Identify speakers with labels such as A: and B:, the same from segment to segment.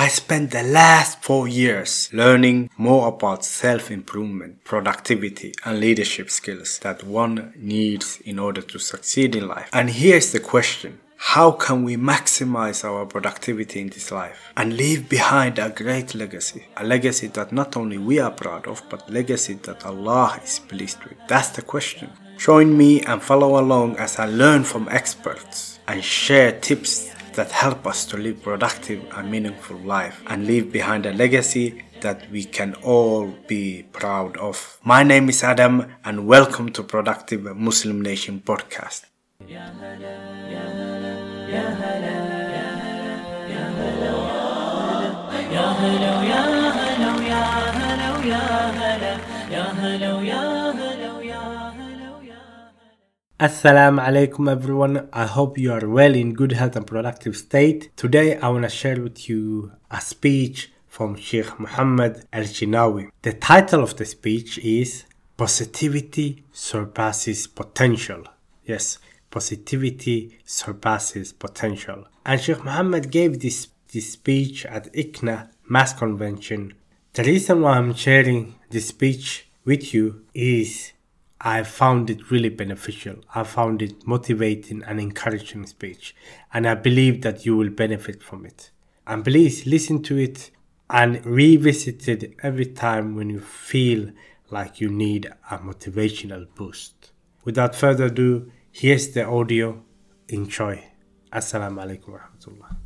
A: I spent the last four years learning more about self improvement, productivity, and leadership skills that one needs in order to succeed in life. And here's the question how can we maximize our productivity in this life and leave behind a great legacy? A legacy that not only we are proud of, but legacy that Allah is pleased with. That's the question. Join me and follow along as I learn from experts and share tips that help us to live productive and meaningful life and leave behind a legacy that we can all be proud of. My name is Adam and welcome to Productive Muslim Nation podcast. Assalamu alaikum everyone. I hope you are well in good health and productive state. Today I want to share with you a speech from Sheikh Muhammad Elshinawy. The title of the speech is Positivity Surpasses Potential. Yes, positivity surpasses potential. And Sheikh Muhammad gave this, this speech at ICNA MAS Convention. The reason why I'm sharing this speech with you is I found it really beneficial. I found it motivating and encouraging speech. And I believe that you will benefit from it. And please listen to it and revisit it every time when you feel like you need a motivational boost. Without further ado, here's the audio. Enjoy. Assalamu alaikum wa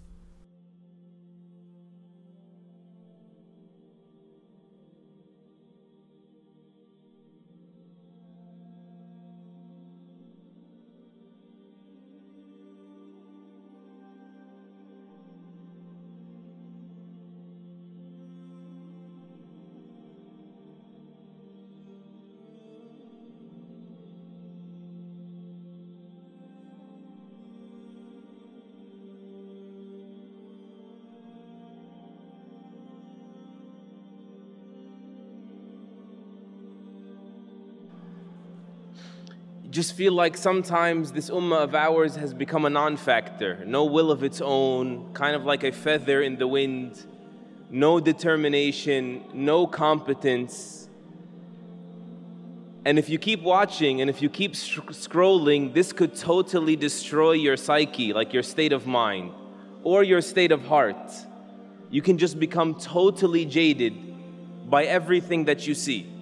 B: just feel like sometimes this ummah of ours has become a non factor, no will of its own, kind of like a feather in the wind, no determination, no competence. And if you keep watching and if you keep scrolling, this could totally destroy your psyche, like your state of mind or your state of heart. You can just become totally jaded by everything that you see.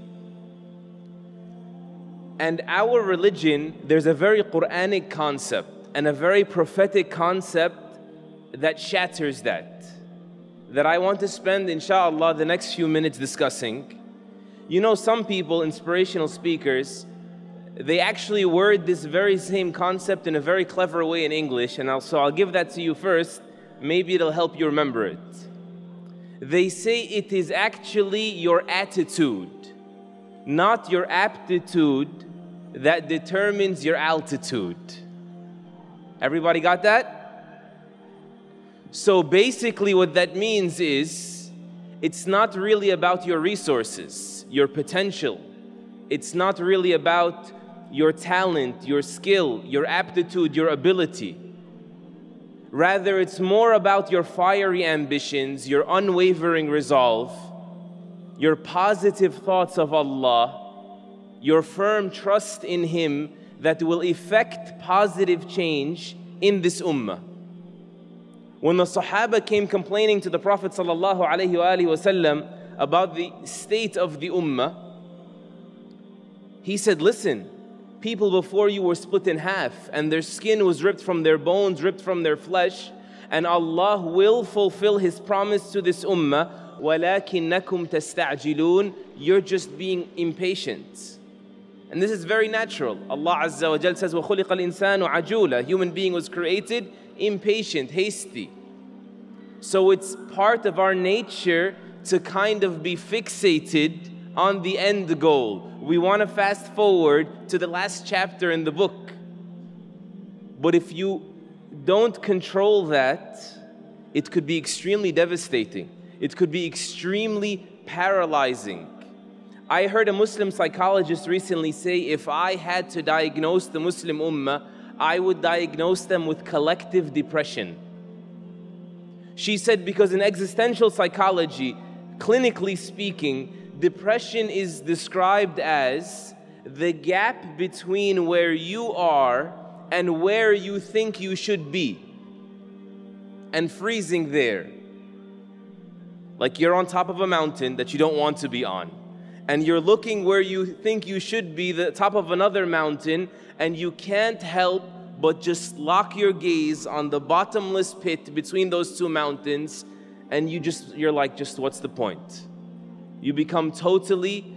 B: And our religion, there's a very Quranic concept and a very prophetic concept that shatters that. That I want to spend, inshallah, the next few minutes discussing. You know, some people, inspirational speakers, they actually word this very same concept in a very clever way in English, and I'll, so I'll give that to you first. Maybe it'll help you remember it. They say it is actually your attitude, not your aptitude, that determines your altitude. Everybody got that? So basically, what that means is it's not really about your resources, your potential. It's not really about your talent, your skill, your aptitude, your ability. Rather, it's more about your fiery ambitions, your unwavering resolve, your positive thoughts of Allah your firm trust in Him that will effect positive change in this ummah. When the Sahaba came complaining to the Prophet ﷺ about the state of the ummah, he said, Listen, people before you were split in half, and their skin was ripped from their bones, ripped from their flesh, and Allah will fulfill His promise to this ummah. وَلَكِنَّكُمْ تَسْتَعْجِلُونَ You're just being impatient. And this is very natural. Allah Azza wa Jal says, وَخُلِقَ الْإِنسَانُ عَجُولًا Human being was created impatient, hasty. So it's part of our nature to kind of be fixated on the end goal. We want to fast forward to the last chapter in the book. But if you don't control that, it could be extremely devastating. It could be extremely paralyzing. I heard a Muslim psychologist recently say if I had to diagnose the Muslim Ummah, I would diagnose them with collective depression. She said, because in existential psychology, clinically speaking, depression is described as the gap between where you are and where you think you should be, and freezing there. Like you're on top of a mountain that you don't want to be on, and you're looking where you think you should be, the top of another mountain, and you can't help but just lock your gaze on the bottomless pit between those two mountains and you just you're like just what's the point? You become totally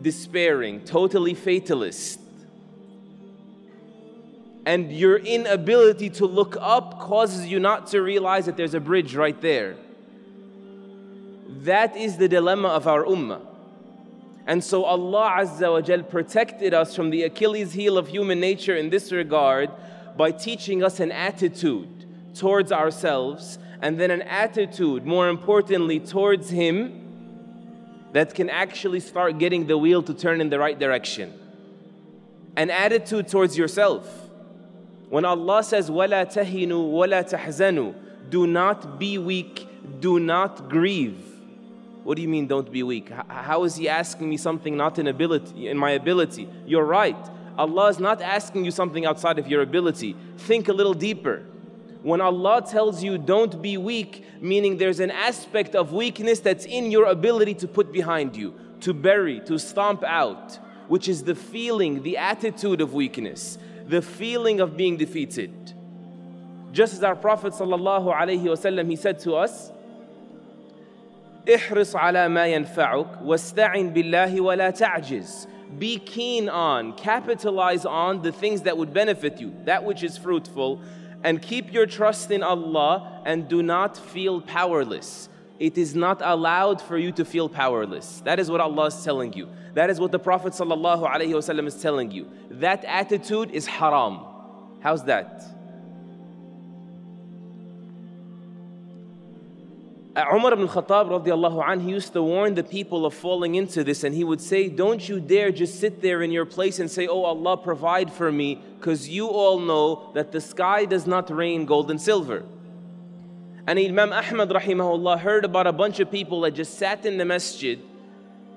B: despairing totally fatalist. And your inability to look up causes you not to realize that there's a bridge right there. That is the dilemma of our ummah and so Allah Azza wa Jal protected us from the Achilles heel of human nature in this regard by teaching us an attitude towards ourselves and then an attitude, more importantly, towards Him that can actually start getting the wheel to turn in the right direction. An attitude towards yourself. When Allah says, وَلَا تَهِنُوا وَلَا تَحْزَنُوا Do not be weak, do not grieve. what do you mean, don't be weak? How is He asking me something not in ability, in my ability? You're right. Allah is not asking you something outside of your ability. Think a little deeper. When Allah tells you don't be weak, meaning there's an aspect of weakness that's in your ability to put behind you, to bury, to stomp out, which is the feeling, the attitude of weakness, the feeling of being defeated. Just as our Prophet ﷺ, he said to us, احرص على ما ينفعك واستعن بالله ولا تعجز be keen on, capitalize on the things that would benefit you, that which is fruitful, and keep your trust in Allah and do not feel powerless. It is not allowed for you to feel powerless. That is what Allah is telling you. That is what the Prophet ﷺ is telling you. That attitude is haram. How's that? Umar ibn Khattab radiallahu anh, he used to warn the people of falling into this and he would say, Don't you dare just sit there in your place and say, Oh Allah, provide for me, because you all know that the sky does not rain gold and silver. And Imam Ahmad rahimahullah heard about a bunch of people that just sat in the masjid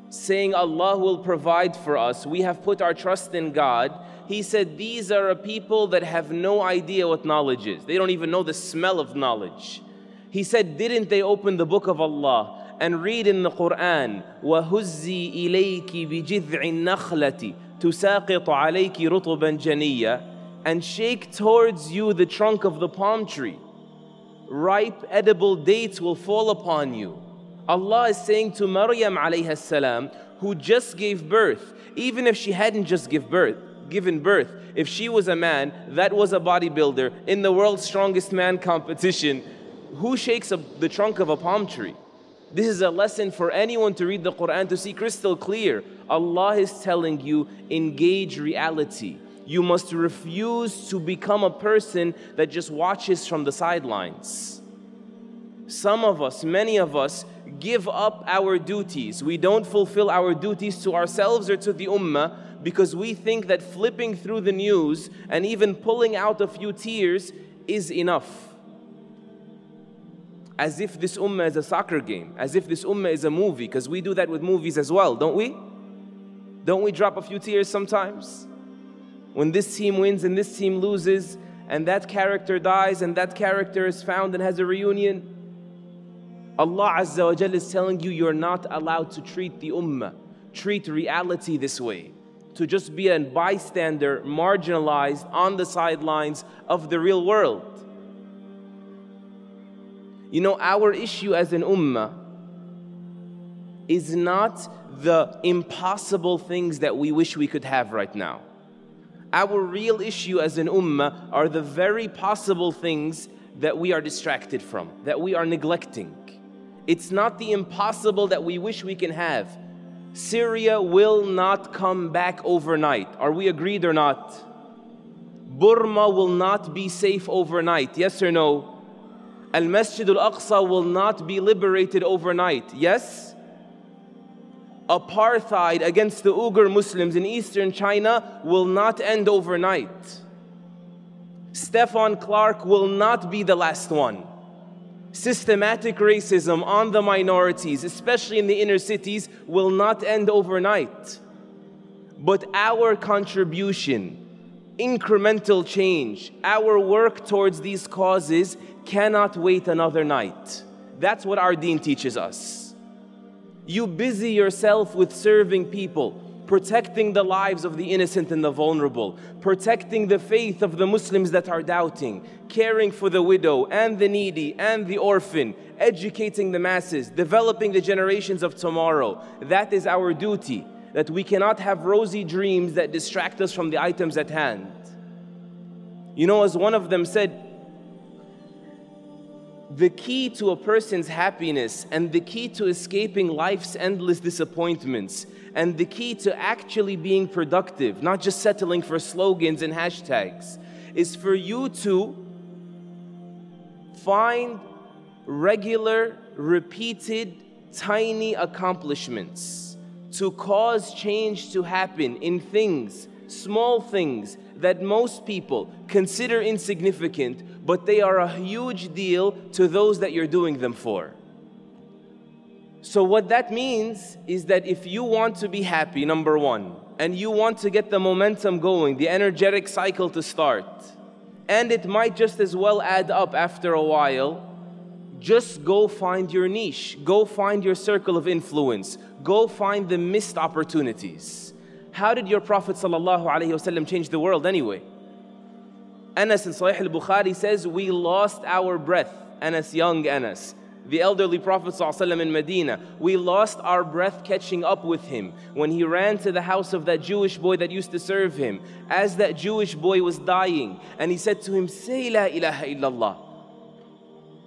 B: saying, Allah will provide for us. We have put our trust in God. He said, These are a people that have no idea what knowledge is. They don't even know the smell of knowledge. He said, Didn't they open the book of Allah and read in the Quran, وَهُزِّي إِلَيْكِ بِجِذْعِ النَّخْلَةِ تُسَاقِطُ عَلَيْكِ رُطُبًا جَنِيًّا and shake towards you the trunk of the palm tree. Ripe edible dates will fall upon you. Allah is saying to Maryam alayhi salam, who just gave birth, even if she hadn't just give birth, given birth, if she was a man that was a bodybuilder in the world's strongest man competition, who shakes a, the trunk of a palm tree? This is a lesson for anyone to read the Quran to see crystal clear. Allah is telling you, engage reality. You must refuse to become a person that just watches from the sidelines. Some of us, many of us, give up our duties. We don't fulfill our duties to ourselves or to the ummah because we think that flipping through the news and even pulling out a few tears is enough as if this ummah is a soccer game, as if this ummah is a movie, because we do that with movies as well, don't we? Don't we drop a few tears sometimes? When this team wins and this team loses, and that character dies and that character is found and has a reunion. Allah Azza wa Jalla is telling you you're not allowed to treat the ummah, treat reality this way. To just be a bystander, marginalized on the sidelines of the real world. You know, our issue as an ummah is not the impossible things that we wish we could have right now. Our real issue as an ummah are the very possible things that we are distracted from, that we are neglecting. It's not the impossible that we wish we can have. Syria will not come back overnight. Are we agreed or not? Burma will not be safe overnight. Yes or no? Al Masjid al Aqsa will not be liberated overnight. Yes? Apartheid against the Uyghur Muslims in eastern China will not end overnight. Stephon Clark will not be the last one. Systematic racism on the minorities, especially in the inner cities, will not end overnight. But our contribution, incremental change, our work towards these causes cannot wait another night. That's what our deen teaches us. You busy yourself with serving people, protecting the lives of the innocent and the vulnerable, protecting the faith of the Muslims that are doubting, caring for the widow and the needy and the orphan, educating the masses, developing the generations of tomorrow. That is our duty, that we cannot have rosy dreams that distract us from the items at hand. You know, as one of them said, the key to a person's happiness and the key to escaping life's endless disappointments and the key to actually being productive, not just settling for slogans and hashtags, is for you to find regular, repeated, tiny accomplishments to cause change to happen in things, small things that most people consider insignificant, but they are a huge deal to those that you're doing them for. So, what that means is that if you want to be happy, number one, and you want to get the momentum going, the energetic cycle to start, and it might just as well add up after a while, just go find your niche, go find your circle of influence, go find the missed opportunities. How did your Prophet ﷺ change the world anyway? Anas in Sahih al Bukhari says, We lost our breath. Anas, young Anas the elderly Prophet ﷺ in Medina. We lost our breath catching up with him when he ran to the house of that Jewish boy that used to serve him as that Jewish boy was dying. And he said to him, Say La ilaha illallah.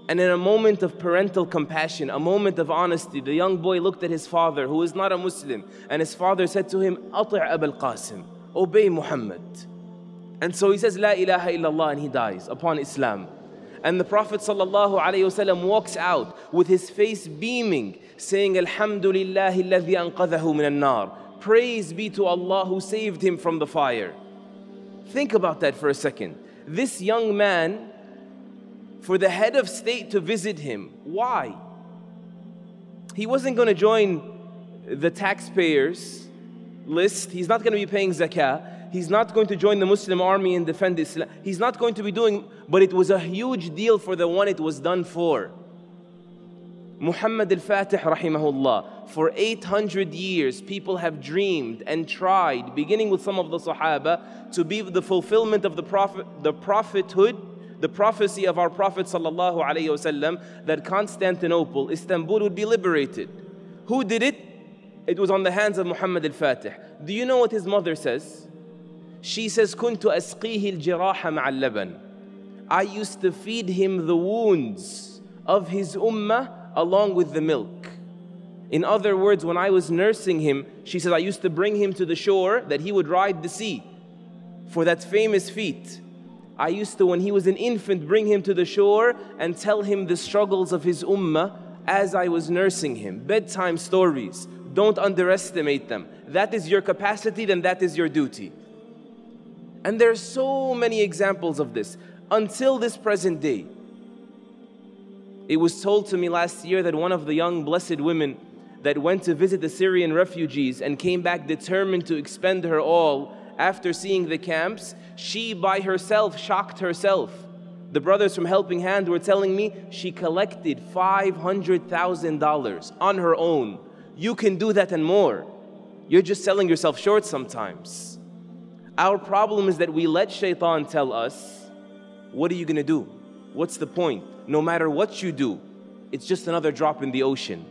B: And in a moment of parental compassion, a moment of honesty, the young boy looked at his father, who is not a Muslim, and his father said to him, Ati' Abul Qasim, obey Muhammad. And so he says, La ilaha illallah, and he dies upon Islam. And the Prophet ﷺ walks out with his face beaming, saying, Alhamdulillah alladhi anqadhahu min nar Praise be to Allah who saved him from the fire. Think about that for a second. This young man, for the head of state to visit him, why? He wasn't going to join the taxpayers list, he's not going to be paying zakah He's not going to join the Muslim army and defend Islam. He's not going to be doing, but it was a huge deal for the one it was done for. Muhammad al-Fatih rahimahullah. For 800 years, people have dreamed and tried, beginning with some of the Sahaba, to be the fulfillment of the prophet, the prophethood, the prophecy of our Prophet sallallahu alaihi wasallam that Constantinople, Istanbul would be liberated. Who did it? It was on the hands of Muhammad al-Fatih. Do you know what his mother says? She says, كنت أسقيه الجراح مع اللبن. I used to feed him the wounds of his ummah along with the milk. In other words, when I was nursing him, she says, I used to bring him to the shore that he would ride the sea for that famous feat. I used to, when he was an infant, bring him to the shore and tell him the struggles of his ummah as I was nursing him. Bedtime stories. Don't underestimate them. That is your capacity, then that is your duty. And there are so many examples of this until this present day. It was told to me last year that one of the young blessed women that went to visit the Syrian refugees and came back determined to expend her all after seeing the camps, she by herself shocked herself. The brothers from Helping Hand were telling me she collected $500,000 on her own. You can do that and more. You're just selling yourself short sometimes. Our problem is that we let shaitan tell us, What are you going to do? What's the point? No matter what you do, it's just another drop in the ocean.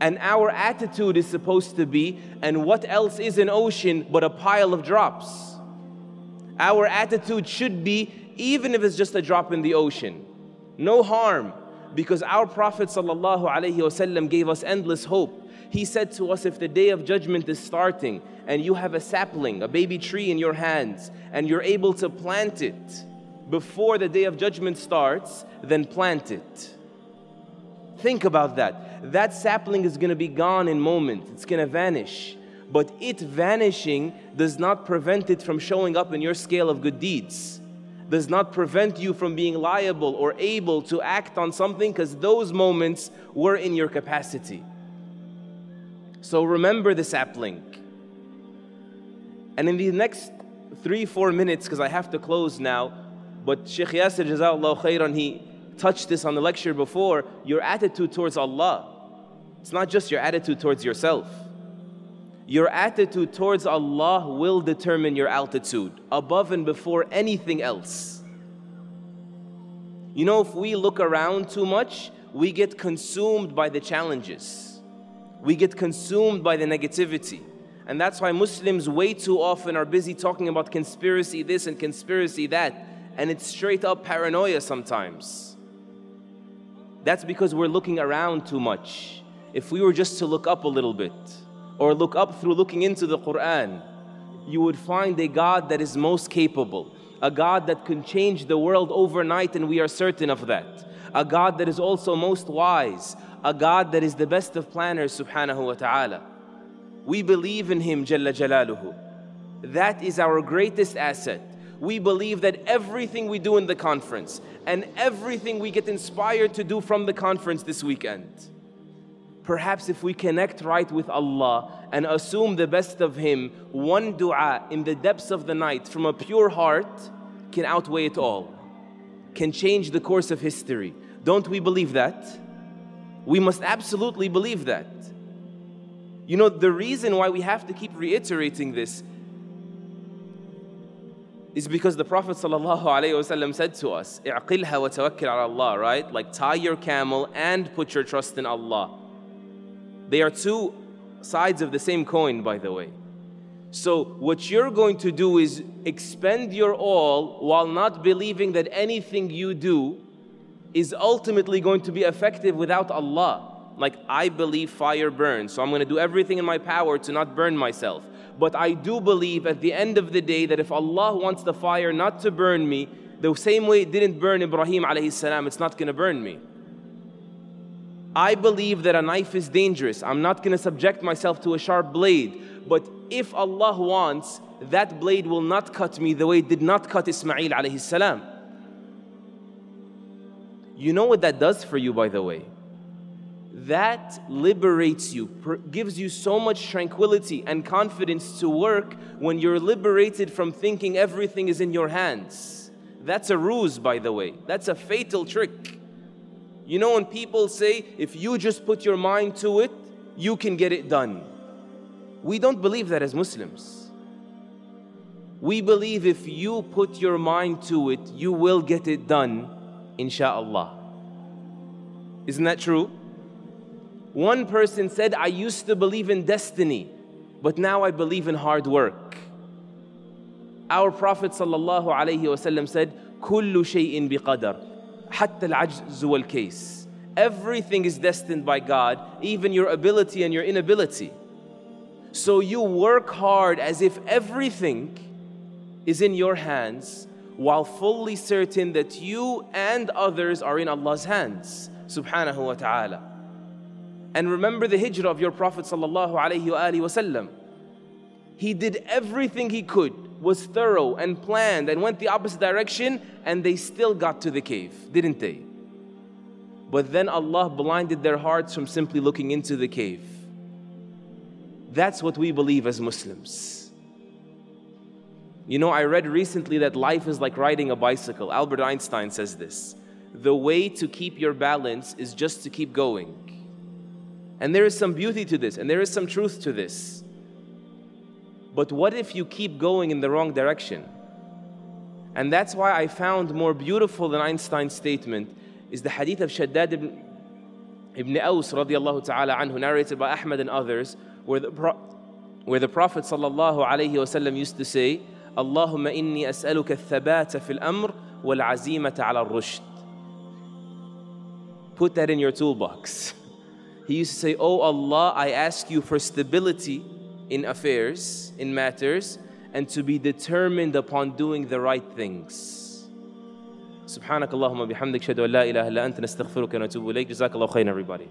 B: And our attitude is supposed to be, and what else is an ocean but a pile of drops? Our attitude should be, even if it's just a drop in the ocean, no harm, because our Prophet ﷺ gave us endless hope. He said to us, if the day of judgment is starting and you have a sapling, a baby tree in your hands, and you're able to plant it before the day of judgment starts, then plant it. Think about that. That sapling is going to be gone in moment. it's going to vanish. But it vanishing does not prevent it from showing up in your scale of good deeds. does not prevent you from being liable or able to act on something because those moments were in your capacity. So remember this sapling. And in the next three, four minutes, because I have to close now, but Sheikh Yasir Jazallah khairan, he touched this on the lecture before, your attitude towards Allah. It's not just your attitude towards yourself. Your attitude towards Allah will determine your altitude above and before anything else. You know, if we look around too much, we get consumed by the challenges. We get consumed by the negativity. And that's why Muslims way too often are busy talking about conspiracy this and conspiracy that. And it's straight up paranoia sometimes. That's because we're looking around too much. If we were just to look up a little bit, or look up through looking into the Quran, you would find a God that is most capable, a God that can change the world overnight, and we are certain of that. A God that is also most wise, a God that is the best of planners, subhanahu wa ta'ala. We believe in Him, Jalla Jalaluhu. That is our greatest asset. We believe that everything we do in the conference and everything we get inspired to do from the conference this weekend Perhaps if we connect right with Allah and assume the best of Him, one dua in the depths of the night from a pure heart can outweigh it all, can change the course of history. Don't we believe that? We must absolutely believe that. You know, the reason why we have to keep reiterating this is because the Prophet ﷺ said to us, "I'qilha wa tawakkil ala Allah," right? Like tie your camel and put your trust in Allah. They are two sides of the same coin, by the way. So, what you're going to do is expend your all while not believing that anything you do is ultimately going to be effective without Allah. Like, I believe fire burns, so I'm going to do everything in my power to not burn myself. But I do believe at the end of the day that if Allah wants the fire not to burn me, the same way it didn't burn Ibrahim alayhi salam, it's not going to burn me. I believe that a knife is dangerous. I'm not going to subject myself to a sharp blade. But if Allah wants, that blade will not cut me the way it did not cut Ismail alayhi salam. You know what that does for you, by the way? That liberates you, gives you so much tranquility and confidence to work when you're liberated from thinking everything is in your hands. That's a ruse, by the way. That's a fatal trick. You know, when people say, if you just put your mind to it, you can get it done. We don't believe that as Muslims. We believe if you put your mind to it, you will get it done, insha'Allah. Isn't that true? One person said, I used to believe in destiny, but now I believe in hard work. Our Prophet ﷺ said, كل شيء بقدر حتى العجز والكيس. Everything is destined by God, even your ability and your inability. So you work hard as if everything is in your hands while fully certain that you and others are in Allah's hands, subhanahu wa ta'ala. And remember the hijrah of your Prophet sallallahu alayhi wasallam. He did everything he could was thorough and planned and went the opposite direction, and they still got to the cave, didn't they? But then Allah blinded their hearts from simply looking into the cave. That's what we believe as Muslims. You know, I read recently that life is like riding a bicycle. Albert Einstein says this. The way to keep your balance is just to keep going. And there is some beauty to this, and there is some truth to this. But what if you keep going in the wrong direction? And that's why I found more beautiful than Einstein's statement is the hadith of Shaddad ibn, ibn Aus radiallahu ta'ala anhu, narrated by Ahmad and others, where the, where the Prophet sallallahu alayhi wasallam used to say, Allahumma inni as'aluka thabata fil amr wal azimata ala rushd. Put that in your toolbox. He used to say, Oh Allah, I ask you for stability in affairs, in matters, and to be determined upon doing the right things. سبحانك اللهم بحمدك اشهد ان لا اله الا انت نستغفرك ونتوب اليك جزاك الله خيرا everybody